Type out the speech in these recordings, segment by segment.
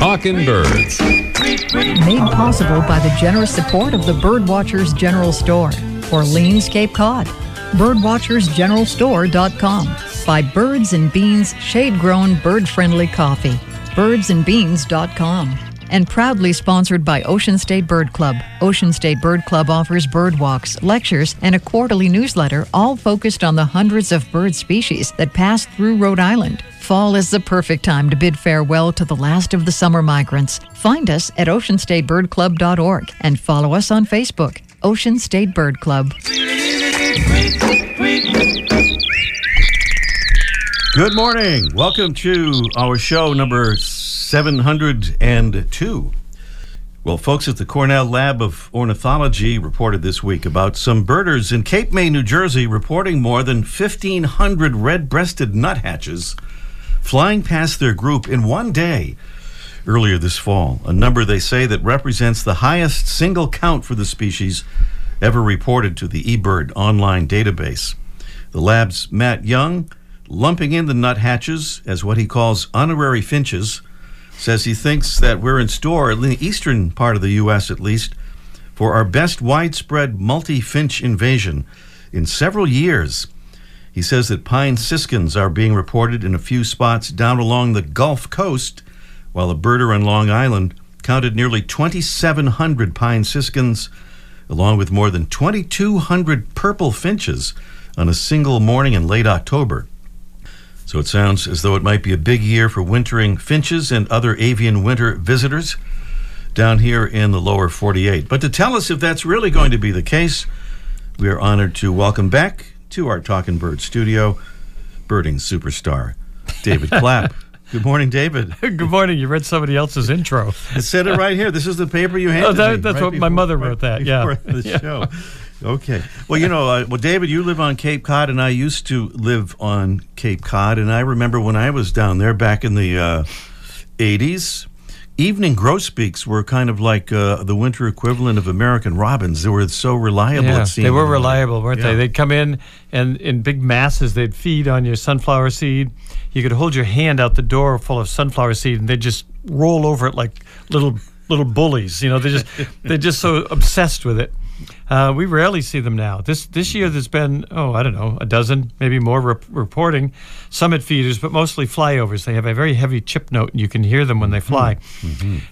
Talking Birds. Made possible by the generous support of the Birdwatchers General Store, Orleans, Cape Cod. Birdwatchersgeneralstore.com. By Birds and Beans shade grown bird friendly coffee. Birdsandbeans.com. And proudly sponsored by Ocean State Bird Club. Ocean State Bird Club offers bird walks, lectures, and a quarterly newsletter, all focused on the hundreds of bird species that pass through Rhode Island. Fall is the perfect time to bid farewell to the last of the summer migrants. Find us at oceanstatebirdclub.org and follow us on Facebook, Ocean State Bird Club. Good morning. Welcome to our show number 702. Well, folks at the Cornell Lab of Ornithology reported this week about some birders in Cape May, New Jersey, reporting more than 1,500 red breasted nuthatches flying past their group in one day earlier this fall, a number they say that represents the highest single count for the species ever reported to the eBird online database. The lab's Matt Young lumping in the nuthatches as what he calls honorary finches, says he thinks that we're in store, in the eastern part of the U.S. at least, for our best widespread multi finch invasion in several years. He says that pine siskins are being reported in a few spots down along the Gulf Coast, while a birder on Long Island counted nearly 2,700 pine siskins, along with more than 2,200 purple finches on a single morning in late October. So it sounds as though it might be a big year for wintering finches and other avian winter visitors down here in the lower 48. But to tell us if that's really going to be the case, we are honored to welcome back to our Talking Bird studio birding superstar, David Clapp. Good morning, David. Good morning. You read somebody else's intro. It said it right here. This is the paper you oh, handed Oh, that- me. that's right what my before- mother right wrote that, yeah. the Yeah. show. Okay. Well, you know, uh, well, David, you live on Cape Cod, and I used to live on Cape Cod, and I remember when I was down there back in the uh, '80s. Evening grosbeaks were kind of like uh, the winter equivalent of American robins. They were so reliable. Yeah, it seemed. they were reliable, weren't Yeah. they? They'd come in and in big masses, they'd feed on your sunflower seed. You could hold your hand out the door full of sunflower seed, and they'd just roll over it like little little bullies. You know, they just they're just so obsessed with it. Uh, we rarely see them now. This this year, there's been oh I don't know a dozen, maybe more rep- reporting. Summit feeders, but mostly flyovers. They have a very heavy chip note, and you can hear them when they fly.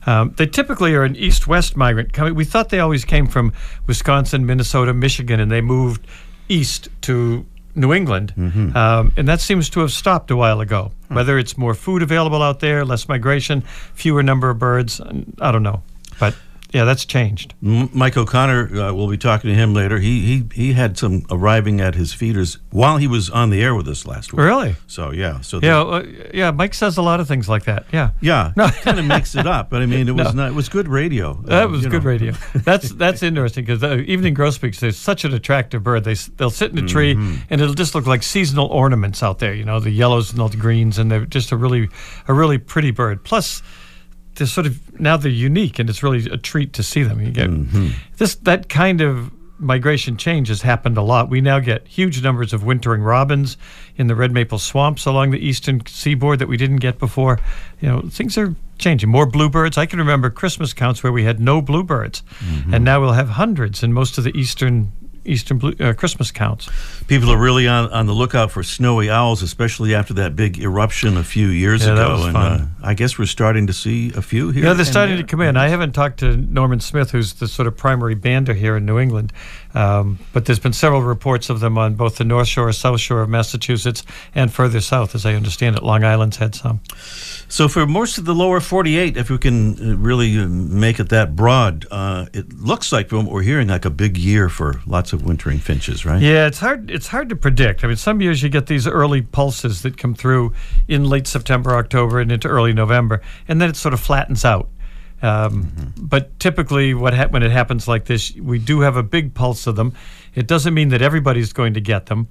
Um, they typically are an east-west migrant. Coming, we thought they always came from Wisconsin, Minnesota, Michigan, and they moved east to New England, um, and that seems to have stopped a while ago. Whether it's more food available out there, less migration, fewer number of birds, I don't know, but yeah, that's changed. M- Mike O'Connor, uh, we'll be talking to him later. He he he had some arriving at his feeders while he was on the air with us last week. Really? So yeah. So Yeah, uh, yeah. Mike says a lot of things like that. Yeah. yeah. No. kind of makes it up, but I mean, it was No. not. It was good radio. That Uh, was good know. radio. That's that's interesting because uh, evening grosbeaks they're such an attractive bird. They they'll sit in a tree Mm-hmm. and it'll just look like seasonal ornaments out there. You know the yellows and all the greens, and they're just a really a really pretty bird. Plus, they're sort of now they're unique, and it's really a treat to see them. You get Mm-hmm. this that kind of migration change has happened a lot. We now get huge numbers of wintering robins in the red maple swamps along the eastern seaboard that we didn't get before. You know, things are changing. More bluebirds. I can remember Christmas counts where we had no bluebirds, and now we'll have hundreds in most of the eastern eastern blue, uh, Christmas counts. People are really on, on the lookout for snowy owls, especially after that big eruption a few years Yeah, ago. and. Uh, I guess we're starting to see a few here. Yeah, they're starting there. to come in. I haven't talked to Norman Smith, who's the sort of primary bander here in New England, um, but there's been several reports of them on both the North Shore, and South Shore of Massachusetts, and further south, as I understand it. Long Island's had some. So for most of the lower 48, if we can uh, really uh, make it that broad, uh, it looks like from what we're hearing, like a big year for lots of wintering finches, right? Yeah, it's hard. It's hard to predict. I mean, some years you get these early pulses that come through in late September, October, and into early November, and then it sort of flattens out. Um, But typically, what hap when it happens like this, we do have a big pulse of them. It doesn't mean that everybody's going to get them.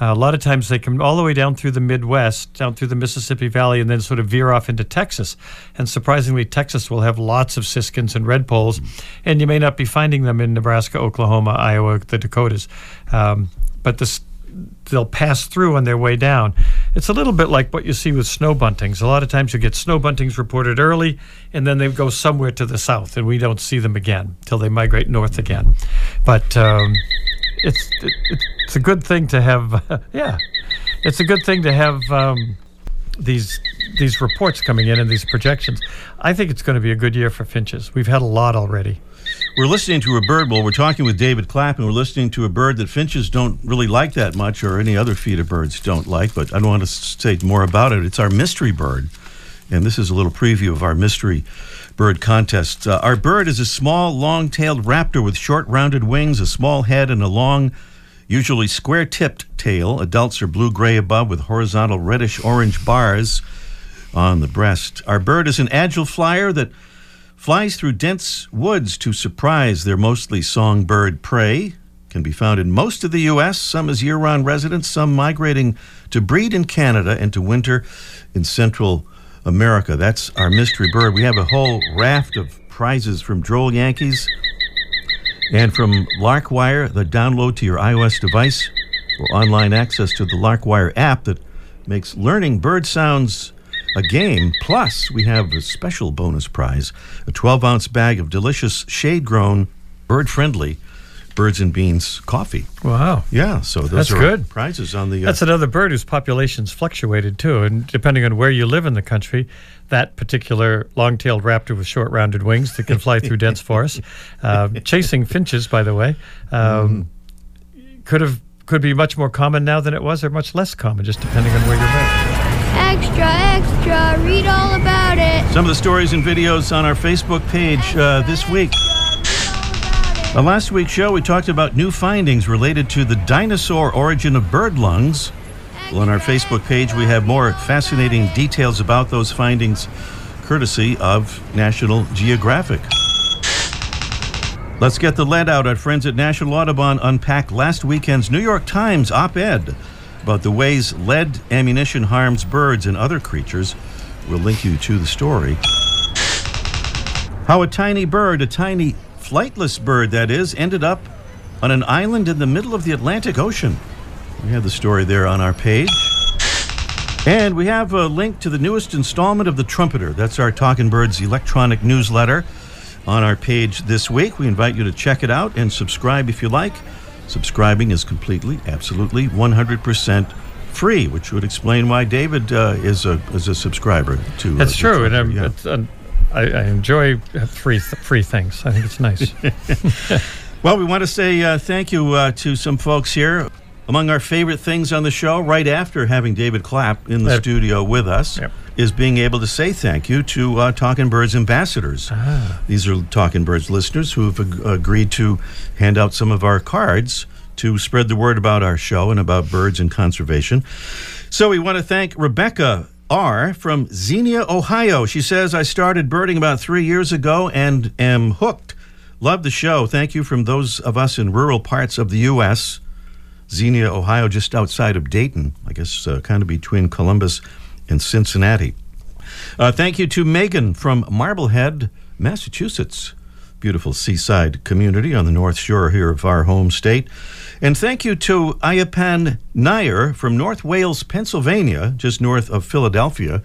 Uh, a lot of times they come all the way down through the Midwest, down through the Mississippi Valley, and then sort of veer off into Texas. And surprisingly, Texas will have lots of siskins and redpolls, and you may not be finding them in Nebraska, Oklahoma, Iowa, the Dakotas. Um, but this, they'll pass through on their way down. it's a little bit like what you see with snow buntings. A lot of times you get snow buntings reported early, and then they go somewhere to the south, and we don't see them again till they migrate north again. But um, it's it, it's a good thing to have. yeah, it's a good thing to have. Um, these these reports coming in and these projections. I think it's going to be a good year for finches. We've had a lot already. We're listening to a bird. Well, we're talking with David Clapp, and we're listening to a bird that finches don't really like that much, or any other feeder birds don't like. But I don't want to say more about it. It's our mystery bird, and this is a little preview of our mystery bird contest. Uh, our bird is a small, long-tailed raptor with short, rounded wings, a small head, and a long usually square tipped tail. Adults are blue gray above with horizontal reddish orange bars on the breast. Our bird is an agile flyer that flies through dense woods to surprise their mostly songbird prey. Can be found in most of the U.S., some as year round residents, some migrating to breed in Canada and to winter in Central America. That's our mystery bird. We have a whole raft of prizes from Droll Yankees and from Larkwire, the download to your iOS device or online access to the Larkwire app that makes learning bird sounds a game. Plus, we have a special bonus prize a 12 ounce bag of delicious shade grown, bird friendly birds and beans coffee. Wow. Yeah, so those That's are good. prizes on the. Uh, That's another bird whose population's fluctuated too, and depending on where you live in the country, that particular long-tailed raptor with short, rounded wings that can fly through dense forests, uh, chasing finches, by the way, um, could have could be much more common now than it was, or much less common, just depending on where you live. Extra, extra, read all about it. some of the stories and videos on our Facebook page uh, this week. On last week's show, we talked about new findings related to the dinosaur origin of bird lungs. Well, on our Facebook page, we have more fascinating details about those findings, courtesy of National Geographic. Let's get the lead out. Our friends at National Audubon unpacked last weekend's New York Times op ed about the ways lead ammunition harms birds and other creatures. We'll link you to the story. How a tiny bird, a tiny flightless bird that is, ended up on an island in the middle of the Atlantic Ocean. We have the story there on our page. And we have a link to the newest installment of The Trumpeter. That's our Talking Birds electronic newsletter on our page this week. We invite you to check it out and subscribe if you like. Subscribing is completely, absolutely, 100% free, which would explain why David uh, is, a, is a subscriber to uh, That's true, and I'm, yeah. it's, um, I, I enjoy free th- free things. I think it's nice. Well, we want to say uh, thank you uh, to some folks here. Among our favorite things on the show, right after having David Clapp in the Yep. studio with us, Yep. is being able to say thank you to uh, Talking Birds ambassadors. Ah. These are Talking Birds listeners who have ag- agreed to hand out some of our cards to spread the word about our show and about birds and conservation. So we want to thank Rebecca R. from Xenia, Ohio. She says, I started birding about three years ago and am hooked. Love the show. Thank you from those of us in rural parts of the U.S. Xenia, Ohio, just outside of Dayton, I guess uh, kind of between Columbus and Cincinnati. Uh, thank you to Megan from Marblehead, Massachusetts. Beautiful seaside community on the North Shore here of our home state. And thank you to Ayapan Nair from North Wales, Pennsylvania, just north of Philadelphia.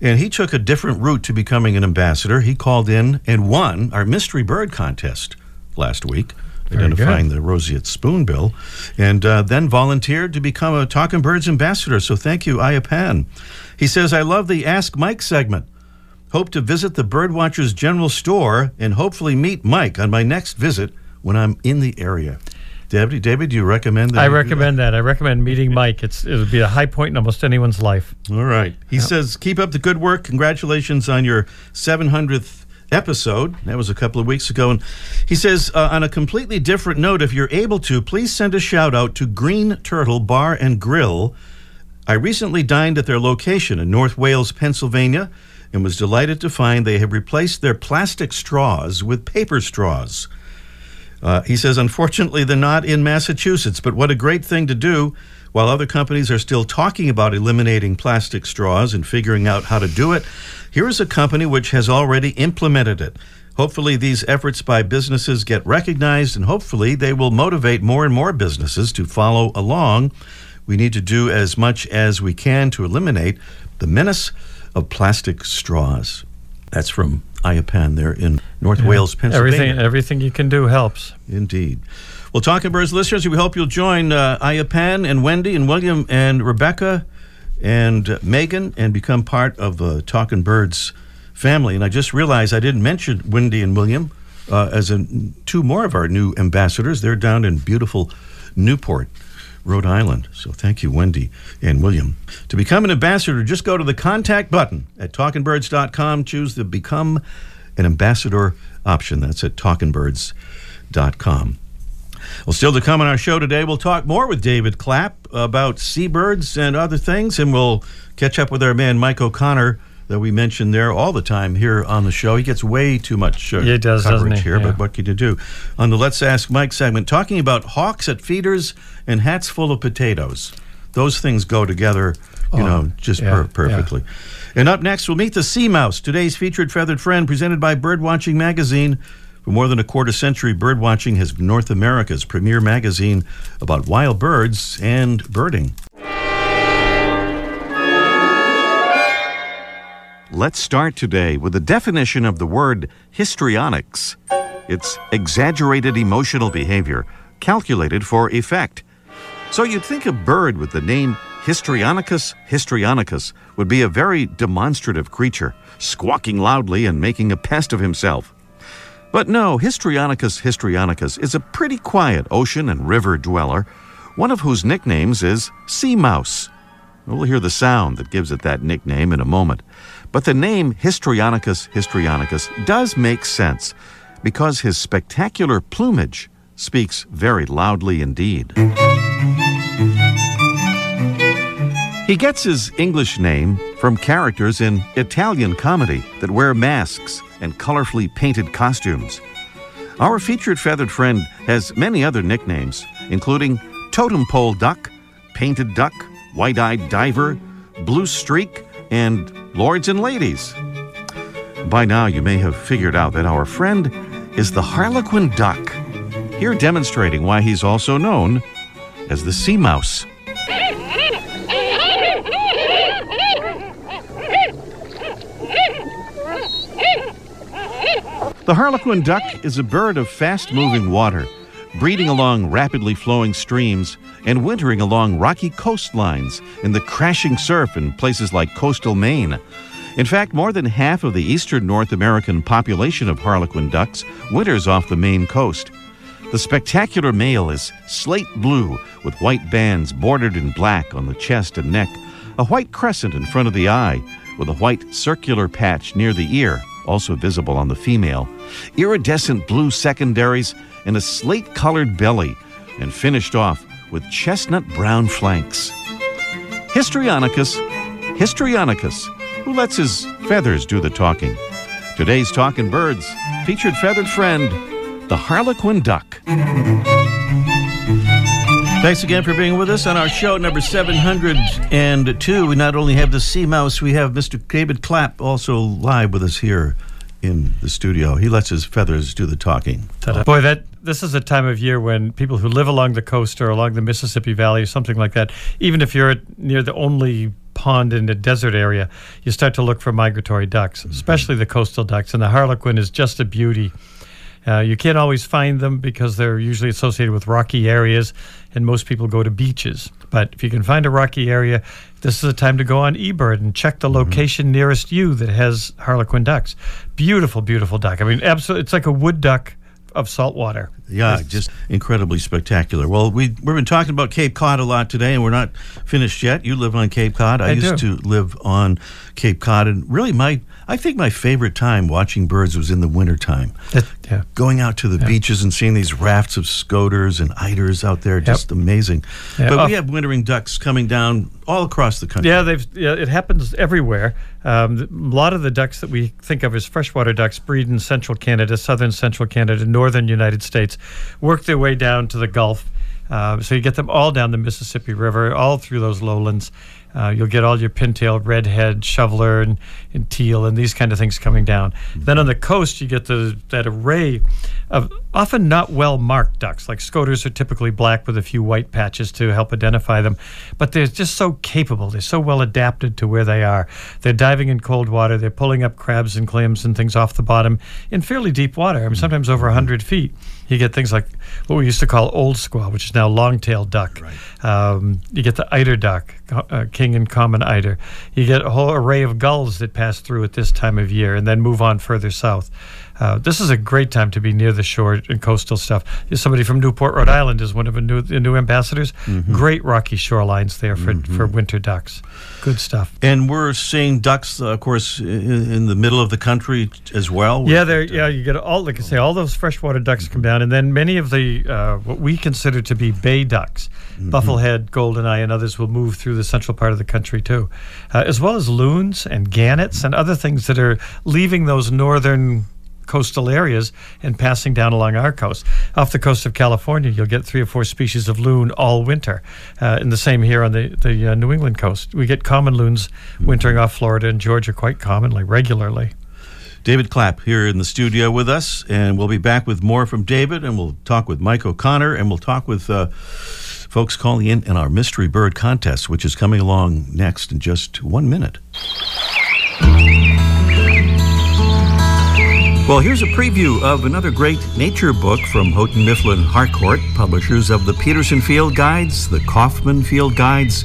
And he took a different route to becoming an ambassador. He called in and won our mystery bird contest last week, identifying the roseate spoonbill, and uh, then volunteered to become a Talking Birds ambassador. So thank you, Ayapan. He says, I love the Ask Mike segment. Hope to visit the Birdwatchers General Store and hopefully meet Mike on my next visit when I'm in the area. David, David, do you recommend that? I do that? recommend that. I recommend meeting Mike. It's it would be a high point in almost anyone's life. All right. He says, keep up the good work. Congratulations on your 700th episode. That was a couple of weeks ago. And he says, uh, on a completely different note, if you're able to, please send a shout out to Green Turtle Bar and Grill. I recently dined at their location in North Wales, Pennsylvania, and was delighted to find they have replaced their plastic straws with paper straws. Uh, he says, unfortunately, they're not in Massachusetts, but what a great thing to do while other companies are still talking about eliminating plastic straws and figuring out how to do it. Here is a company which has already implemented it. Hopefully, these efforts by businesses get recognized, and hopefully, they will motivate more and more businesses to follow along. we need to do as much as we can to eliminate the menace of plastic straws. That's from Ayapan there in North Wales, Pennsylvania. Everything, everything you can do helps. Indeed. Well, Talking Birds listeners, we hope you'll join uh, Ayapan and Wendy and William and Rebecca and uh, Megan and become part of the Talking Birds family. And I just realized I didn't mention Wendy and William uh, as a, two more of our new ambassadors. They're down in beautiful Newport. Rhode Island. So thank you, Wendy and William. To become an ambassador, just go to the contact button at talkingbirds.com. Choose the Become an Ambassador option. That's at talkingbirds.com. Well, still to come on our show today, we'll talk more with David Clapp about seabirds and other things, and we'll catch up with our man Mike O'Connor that we mention there all the time here on the show. He gets way too much uh, Yeah, does, coverage he? here, Yeah. but what can you do? On the Let's Ask Mike segment, talking about hawks at feeders and hats full of potatoes. Those things go together, you Oh, know, just yeah, per- perfectly. And up next, we'll meet the sea mouse, today's featured feathered friend, presented by Birdwatching Magazine. For more than a quarter century, Birdwatching has North America's premier magazine about wild birds and birding. Let's start today with a definition of the word histrionics. It's exaggerated emotional behavior, calculated for effect. So you'd think a bird with the name Histrionicus histrionicus would be a very demonstrative creature, squawking loudly and making a pest of himself. But no, Histrionicus histrionicus is a pretty quiet ocean and river dweller, one of whose nicknames is sea mouse. We'll hear the sound that gives it that nickname in a moment. But the name Histrionicus histrionicus does make sense because his spectacular plumage speaks very loudly indeed. He gets his English name from characters in Italian comedy that wear masks and colorfully painted costumes. Our featured feathered friend has many other nicknames, including Totem Pole Duck, Painted Duck, White Eyed Diver, Blue Streak, and Lords and Ladies. By now, you may have figured out that our friend is the Harlequin Duck, here demonstrating why he's also known as the Sea Mouse. The Harlequin duck is a bird of fast moving water, breeding along rapidly flowing streams and wintering along rocky coastlines in the crashing surf in places like coastal Maine. In fact, more than half of the eastern North American population of Harlequin ducks winters off the Maine coast. The spectacular male is slate blue with white bands bordered in black on the chest and neck, a white crescent in front of the eye, with a white circular patch near the ear, also visible on the female, iridescent blue secondaries, and a slate colored belly, and finished off with chestnut brown flanks. Histrionicus, Histrionicus, who lets his feathers do the talking. Today's Talking Birds featured feathered friend, the Harlequin duck. Thanks again for being with us on our show number 702. We not only have the sea mouse, we have Mr. David Clapp also live with us here in the studio. He lets his feathers do the talking. Ta-da. Boy, that this is a time of year when people who live along the coast or along the Mississippi Valley or something like that, even if you're near the only pond in a desert area, you start to look for migratory ducks, mm-hmm. especially the coastal ducks. And the harlequin is just a beauty. Uh, you can't always find them because they're usually associated with rocky areas, and most people go to beaches. But if you can find a rocky area, this is a time to go on eBird and check the location nearest you that has harlequin ducks. Beautiful, beautiful duck. I mean, absolutely, it's like a wood duck of salt water. Yeah, just incredibly spectacular. Well, we we've been talking about Cape Cod a lot today, and we're not finished yet. You live on Cape Cod. I, I used do. to live on Cape Cod, and really, my I think my favorite time watching birds was in the wintertime. Yeah. Going out to the beaches and seeing these rafts of scoters and eiders out there, just amazing. Yeah, but we oh. have wintering ducks coming down all across the country. Yeah, they've. Yeah, it happens everywhere. Um, a lot of the ducks that we think of as freshwater ducks breed in central Canada, southern central Canada, northern United States, work their way down to the Gulf. Uh, so you get them all down the Mississippi River, all through those lowlands, Uh, you'll get all your pintail, redhead, shoveler, and, and teal, and these kind of things coming down. Then on the coast, you get the that array of often not well marked ducks. Like scoters are typically black with a few white patches to help identify them, but they're just so capable. They're so well adapted to where they are. They're diving in cold water. They're pulling up crabs and clams and things off the bottom in fairly deep water. I mean, sometimes over 100 feet. You get things like what we used to call old squaw, which is now long-tailed duck. Right. Um, you get the eider duck, uh, king and common eider. You get a whole array of gulls that pass through at this time of year and then move on further south. Uh, this is a great time to be near the shore and coastal stuff. Somebody from Newport, Rhode Island, is one of the new, the new ambassadors. Mm-hmm. Great rocky shorelines there for, for winter ducks. Good stuff. And we're seeing ducks, uh, of course, i- in the middle of the country as well. Yeah, there. Yeah, you get all like I say, all those freshwater ducks come down, and then many of the uh, what we consider to be bay ducks, bufflehead, goldeneye, and others will move through the central part of the country too, uh, as well as loons and gannets and other things that are leaving those northern coastal areas and passing down along our coast. Off the coast of California, you'll get three or four species of loon all winter. Uh, and the same here on the, the uh, New England coast. We get common loons wintering off Florida and Georgia quite commonly, regularly. David Clapp here in the studio with us, and we'll be back with more from David, and we'll talk with Mike O'Connor, and we'll talk with uh, folks calling in in our Mystery Bird contest, which is coming along next in just one minute. Well, here's a preview of another great nature book from Houghton Mifflin Harcourt, publishers of the Peterson Field Guides, the Kaufman Field Guides,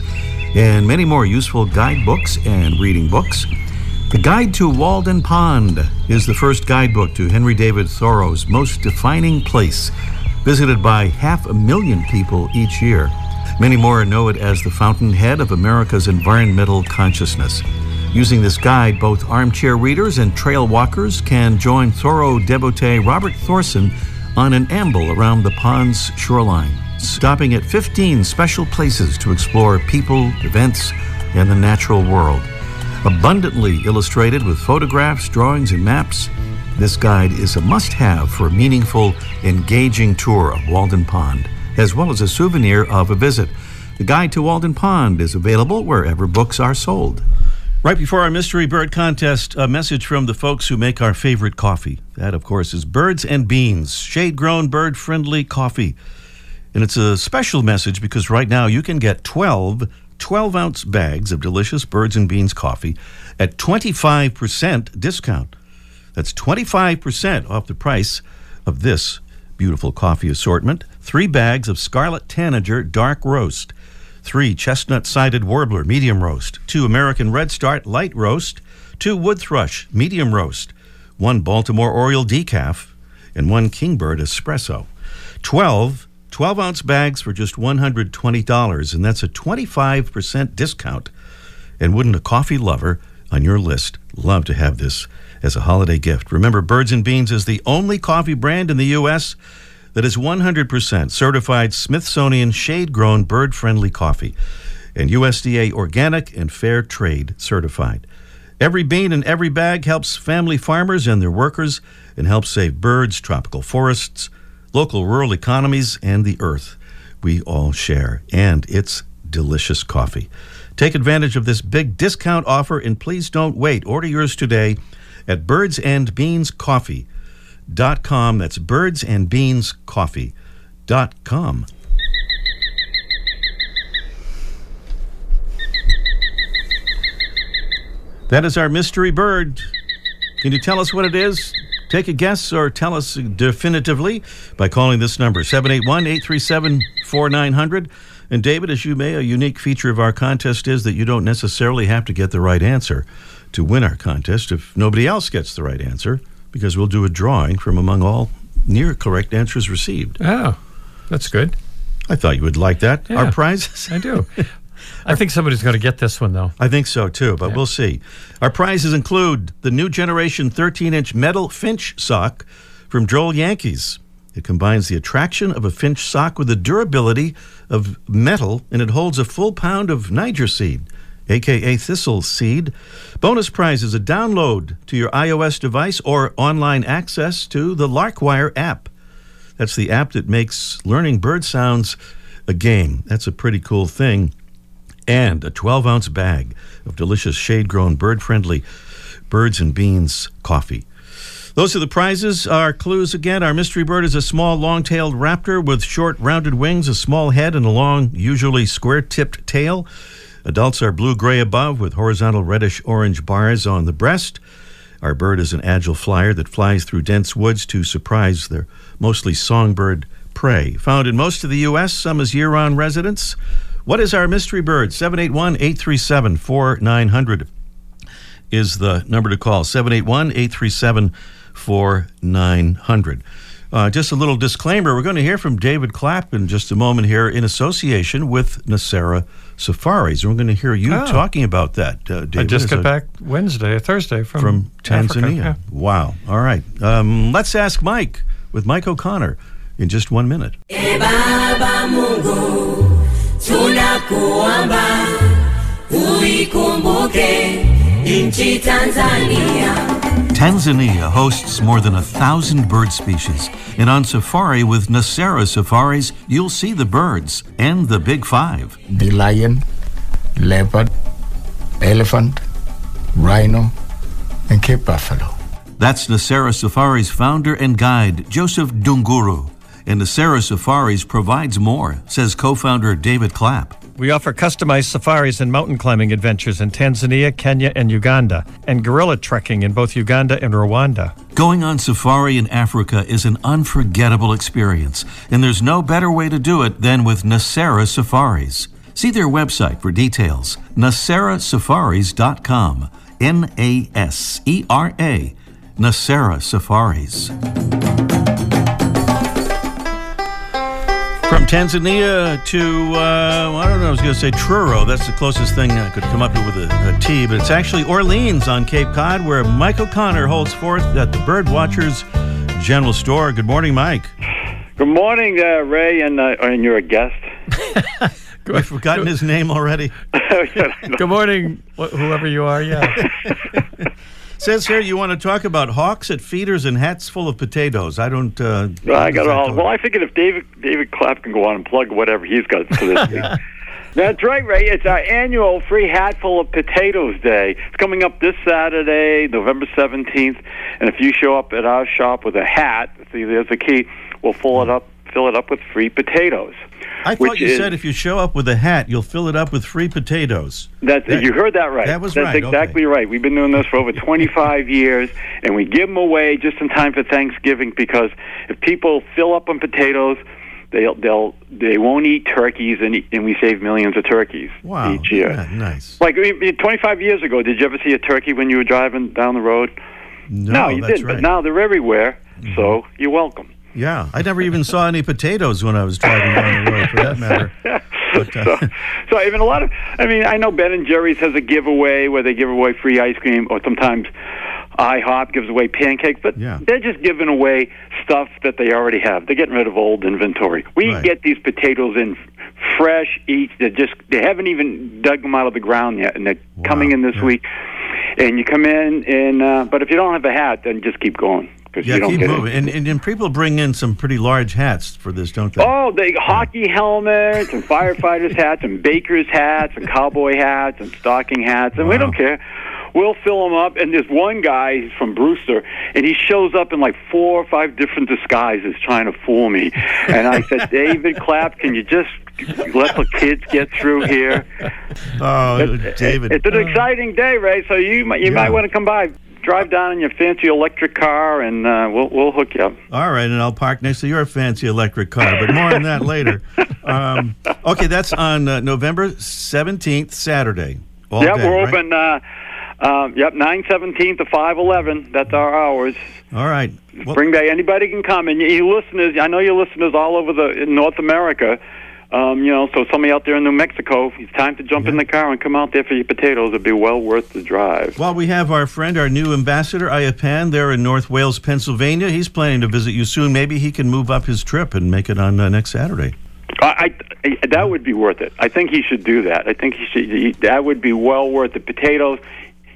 and many more useful guidebooks and reading books. The Guide to Walden Pond is the first guidebook to Henry David Thoreau's most defining place, visited by half a million people each year. Many more know it as the fountainhead of America's environmental consciousness. Using this guide, both armchair readers and trail walkers can join Thoreau devotee Robert Thorson on an amble around the pond's shoreline, stopping at 15 special places to explore people, events, and the natural world. Abundantly illustrated with photographs, drawings, and maps, this guide is a must have for a meaningful, engaging tour of Walden Pond, as well as a souvenir of a visit. The Guide to Walden Pond is available wherever books are sold. Right before our Mystery Bird contest, a message from the folks who make our favorite coffee. That, of course, is Birds and Beans, shade grown, bird friendly coffee. And it's a special message because right now you can get 12 12 ounce bags of delicious Birds and Beans coffee at 25% discount. That's 25% off the price of this beautiful coffee assortment. Three bags of Scarlet Tanager Dark Roast, three Chestnut Sided Warbler Medium Roast, two American Redstart Light Roast, two Wood Thrush Medium Roast, one Baltimore Oriole Decaf, and one Kingbird Espresso. 12 12 ounce bags for just $120, and that's a 25% discount. And wouldn't a coffee lover on your list love to have this as a holiday gift? Remember, Birds and Beans is the only coffee brand in the U.S. that is 100% certified Smithsonian shade grown bird friendly coffee and USDA organic and fair trade certified. Every bean in every bag helps family farmers and their workers and helps save birds, tropical forests, local rural economies, and the earth we all share. And it's delicious coffee. Take advantage of this big discount offer and please don't wait. Order yours today at birdsandbeanscoffee.com. That's birdsandbeanscoffee.com. That is our mystery bird. Can you tell us what it is? Take a guess or tell us definitively by calling this number 781 837 4900. And David, as you may, a unique feature of our contest is that you don't necessarily have to get the right answer to win our contest if nobody else gets the right answer, because we'll do a drawing from among all near correct answers received. Oh, that's good. I thought you would like that. Yeah. Our prizes? I do. I think somebody's going to get this one though. I think so too, but we'll see. Our prizes include the new generation 13 inch metal Finch sock from Droll Yankees. It combines the attraction of a Finch sock with the durability of metal, and it holds a full pound of Niger seed, aka thistle seed. Bonus prize is a download to your iOS device or online access to the Larkwire app. That's the app that makes learning bird sounds a game. That's a pretty cool thing. and a 12 ounce bag of delicious shade grown bird friendly birds and beans coffee. Those are the prizes. Our clues again. Our mystery bird is a small, long tailed raptor with short, rounded wings, a small head, and a long, usually square tipped tail. Adults are blue gray above with horizontal reddish orange bars on the breast. Our bird is an agile flyer that flies through dense woods to surprise their mostly songbird prey. Found in most of the U.S., some as year round residents. What is our mystery bird? 781 837 4900 is the number to call 781 837 4900. Uh, just a little disclaimer we're going to hear from David Clapp in just a moment here in association with Nasera Safaris. And we're going to hear you Oh. talking about that, uh, David. I just got back Wednesday or Thursday from from Africa. Tanzania. Yeah. Wow. All right. Um, let's ask Mike with Mike O'Connor in just one minute. E Baba Mungu, tunakuomba uikumbuke nchi Tanzania. Tanzania hosts more than a thousand bird species, and on safari with Nasera Safaris, you'll see the birds and the big five. the lion, leopard, elephant, rhino, and Cape buffalo. That's Nasera Safaris founder and guide, Joseph Dunguru. And Nasera Safaris provides more, says co founder David Clapp. We offer customized safaris and mountain climbing adventures in Tanzania, Kenya, and Uganda, and gorilla trekking in both Uganda and Rwanda. Going on safari in Africa is an unforgettable experience, and there's no better way to do it than with Nasera Safaris. See their website for details naserasafaris.com. N A S E R A, Nasera Safaris. From Tanzania to, uh, I don't know, I was going to say Truro. That's the closest thing I could come up with a, a T, but it's actually Orleans on Cape Cod, where Mike O'Connor holds forth at the Bird Watchers General Store. Good morning, Mike. Good morning, uh, Ray, and uh, and you're a guest. I've forgotten his name already. Good morning, wh- whoever you are. Yeah. Says here you want to talk about hawks at feeders and hats full of potatoes. I don't. Uh, Well, I got it all. Well. I figured if David David Clapp can go on and plug whatever he's got for this week. That's right, Ray. It's our annual free hatful of potatoes day. It's coming up this Saturday, November seventeenth. And if you show up at our shop with a hat, see, there's the key. We'll fill it up, fill it up with free potatoes. I thought you is- said if you show up with a hat, you'll fill it up with free potatoes. That's That- you heard that right. that was That's right, okay. exactly right. We've been doing this for over 25 years, and we give them away just in time for Thanksgiving because if people fill up on potatoes, they'll they'll they won't eat turkeys, and and we save millions of turkeys Wow. each year. Yeah, nice. Like 25 years ago, did you ever see a turkey when you were driving down the road? No, you that's didn't. right. Mm-hmm. But now they're everywhere, so you're welcome. Yeah, I never even saw any potatoes when I was driving down the road, for that matter. But, uh, so, so I mean, a lot of. I mean, I know Ben and Jerry's has a giveaway where they give away free ice cream, or sometimes IHOP gives away pancakes. But Yeah. they're just giving away stuff that they already have. They're getting rid of old inventory. We Right. get these potatoes in fresh each. They just they haven't even dug them out of the ground yet, and they're coming in this yeah. week. And you come in, and uh, but if you don't have a hat, then just keep going because yeah, you don't keep get moving. it. And, and and people bring in some pretty large hats for this, don't they? Oh, they hockey helmets and firefighters hats and bakers hats and cowboy hats and stocking hats, and we don't care. We'll fill them up. And there's one guy he's from Brewster, and he shows up in like four or five different disguises trying to fool me. And I said, David Clapp, can you just let the kids get through here? Oh, David. It's an exciting day, Ray. So you you Yeah. might want to come by. Drive down in your fancy electric car, and uh, we'll we'll hook you up. All right, and I'll park next to your fancy electric car, but more on that later. Um, okay, that's on uh, November 17th, Saturday. All Yeah, day, we're right? open. Uh, um, yep, nine seventeen to five eleven. That's our hours. All right. Well, Bring back anybody can come, and you, you listeners. I know you listeners all over the in North America. Um, you know, so somebody out there in New Mexico, it's time to jump in the car and come out there for your potatoes. It'd be well worth the drive. Well, we have our friend, our new ambassador, Ayapan, there in North Wales, Pennsylvania. He's planning to visit you soon. Maybe he can move up his trip and make it on uh, next Saturday. I, I that would be worth it. I think he should do that. I think he should. He, that would be well worth the potatoes.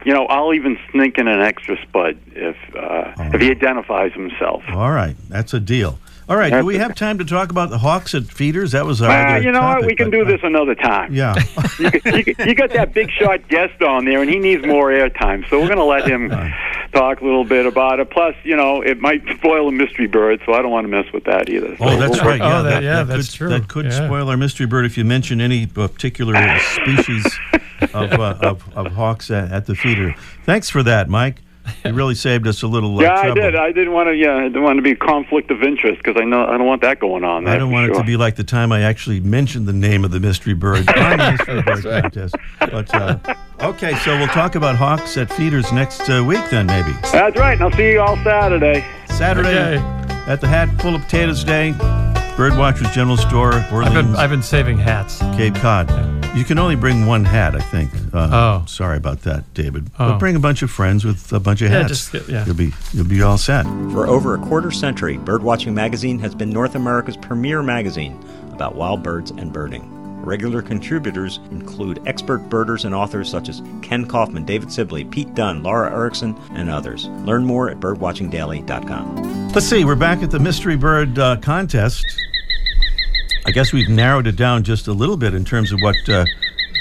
You know, I'll even sneak in an extra spud if uh, if he identifies himself. All right, that's a deal. All right. Do we have time to talk about the Hawks at feeders? That was our. Ah, you know what? We can but, do uh, this another time. Yeah. you, you, you got that big shot guest on there, and he needs more airtime. So we're going to let him talk a little bit about it. Plus, you know, it might spoil a mystery bird, so I don't want to mess with that either. So Oh, that's we'll- right. Yeah, Oh, that- yeah, could, that's true. That could Yeah. spoil our mystery bird if you mention any particular species of, uh, of of hawks at, at the feeder. Thanks for that, Mike. You really saved us a little. Uh, Yeah, I trouble. did. I didn't want to. Yeah, I didn't want to be conflict of interest because I know I don't want that going on. I don't for want it to be like the time I actually mentioned the name of the mystery bird on the mystery bird contest. But uh, okay, so we'll talk about hawks at feeders next uh, week, then maybe That's right. And I'll see you all Saturday. Saturday Okay. at the Hat Full of Potatoes Day, Birdwatchers General Store, I've been I've been saving hats. Cape Cod. You can only bring one hat, I think. Uh, Oh. sorry about that, David. Oh. But bring a bunch of friends with a bunch of hats. Yeah, hats. just get- yeah. You'll be you'll be all set. For over a quarter century, Birdwatching Magazine has been North America's premier magazine about wild birds and birding. Regular contributors include expert birders and authors such as Kenn Kaufman, David Sibley, Pete Dunne, Laura Erickson, and others. Learn more at birdwatchingdaily.com. Let's see. We're back at the mystery bird uh, contest. I guess we've narrowed it down just a little bit in terms of what uh,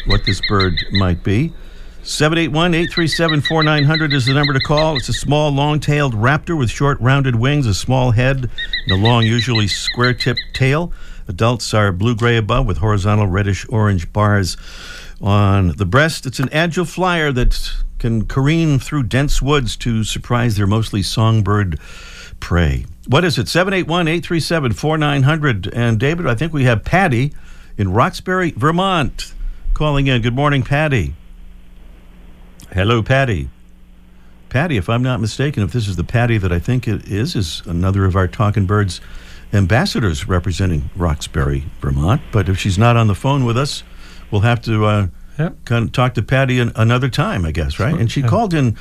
what this bird might be. 781-837-4900 is the number to call. It's a small, long-tailed raptor with short, rounded wings, a small head, and a long, usually square-tipped tail. Adults are blue-gray above with horizontal reddish-orange bars on the breast. It's an agile flyer that can careen through dense woods to surprise their mostly songbird prey. What is it? 781-837-4900. And David, I think we have Patty in Roxbury, Vermont, calling in. Good morning, Patty. Hello, Patty. Patty, if I'm not mistaken, if this is the Patty that I think it is, is another of our Talking Birds ambassadors representing Roxbury, Vermont. But if she's not on the phone with us, we'll have to uh, Yep. kind of talk to Patty an, another time, I guess, right? And she called in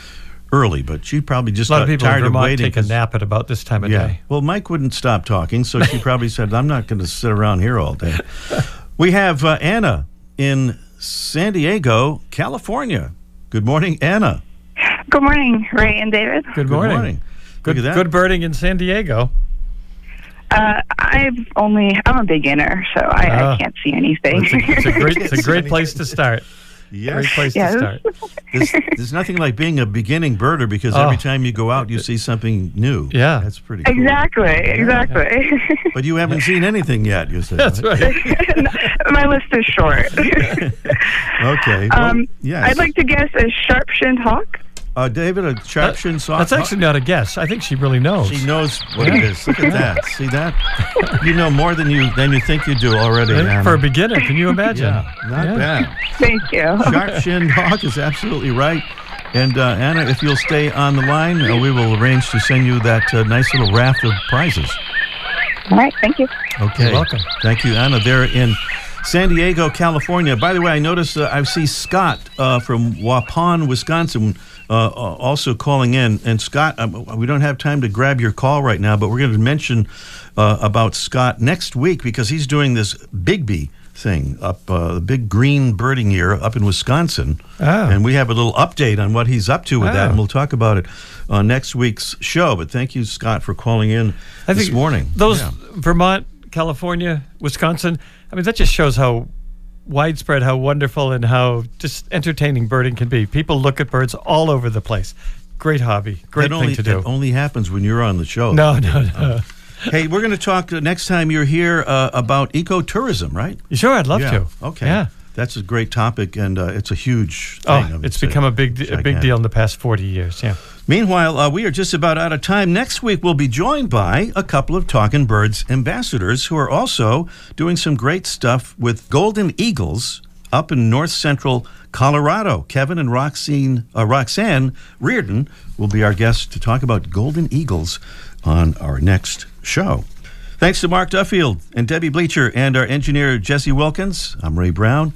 early, but she probably just A lot got of people in tired of Vermont waiting. take a 'cause- nap at about this time of yeah. day. Well, Mike wouldn't stop talking, so she probably said, I'm not going to sit around here all day. We have uh, Anna in San Diego, California. Good morning, Anna. Good morning, Ray and David. Good morning. Good, Look at that. good birding in San Diego. Uh, I've only I'm a beginner, so I, Ah. I can't see anything. It's a, it's a great it's a great place to start. Yes. Great place Yes. to start. There's, there's nothing like being a beginning birder because Oh. every time you go out, you see something new. Yeah. That's pretty cool. exactly, exactly. But you haven't seen anything yet, you said. That's right. My list is short. Okay. Well, um, yes. I'd like to guess a sharp-shinned hawk. Uh, David, a sharp shinned hawk. That's actually not a guess. I think she really knows. She knows what it is. Look at that. See that? You know more than you than you think you do already. Anna. For a beginner, can you imagine? Yeah, not Yeah. bad. Thank you. Sharp shinned hawk is absolutely right. And uh, Anna, if you'll stay on the line, uh, we will arrange to send you that uh, nice little raft of prizes. All right, thank you. Okay. You're welcome. Thank you, Anna. They're in San Diego, California. By the way, I noticed uh, I see Scott uh, from Waupun, Wisconsin, uh, also calling in. And Scott, um, we don't have time to grab your call right now, but we're going to mention uh, about Scott next week because he's doing this Bigby thing up uh, the big green birding year up in Wisconsin. Oh. And we have a little update on what he's up to with that, Oh. and we'll talk about it on next week's show. But thank you, Scott, for calling in I this morning. Those Yeah. Vermont, California, Wisconsin. I mean, that just shows how widespread, how wonderful, and how just entertaining birding can be. People look at birds all over the place. Great hobby. Great that thing only, to do. That only happens when you're on the show. No, no, no. Hey, we're going to talk uh, next time you're here uh, about ecotourism, right? Sure, I'd love yeah. to. Okay. Yeah. That's a great topic, and uh, it's a huge thing. I Oh, it's become a big, a big deal in the past forty years. Yeah. Meanwhile, uh, we are just about out of time. Next week, we'll be joined by a couple of Talking Birds ambassadors who are also doing some great stuff with Golden Eagles up in north central Colorado. Kevin and Roxane, uh, Roxanne Reardon will be our guests to talk about Golden Eagles on our next show. Thanks to Mark Duffield and Debbie Bleacher and our engineer Jesse Wilkins. I'm Ray Brown.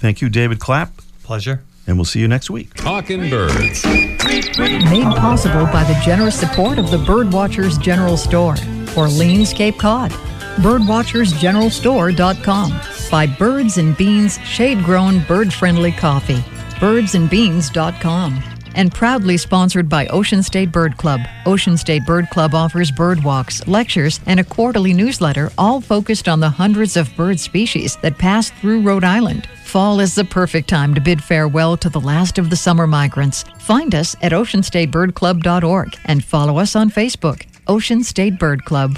Thank you, David Clapp, Pleasure. and we'll see you next week. Talking Birds. Made possible by the generous support of the Birdwatchers General Store, Orleans, Cape Cod. Birdwatchersgeneralstore.com. By Birds and Beans shade grown bird friendly coffee. Birdsandbeans.com. and proudly sponsored by Ocean State Bird Club. Ocean State Bird Club offers bird walks, lectures, and a quarterly newsletter, all focused on the hundreds of bird species that pass through Rhode Island. Fall is the perfect time to bid farewell to the last of the summer migrants. Find us at oceanstatebirdclub.org and follow us on Facebook, Ocean State Bird Club.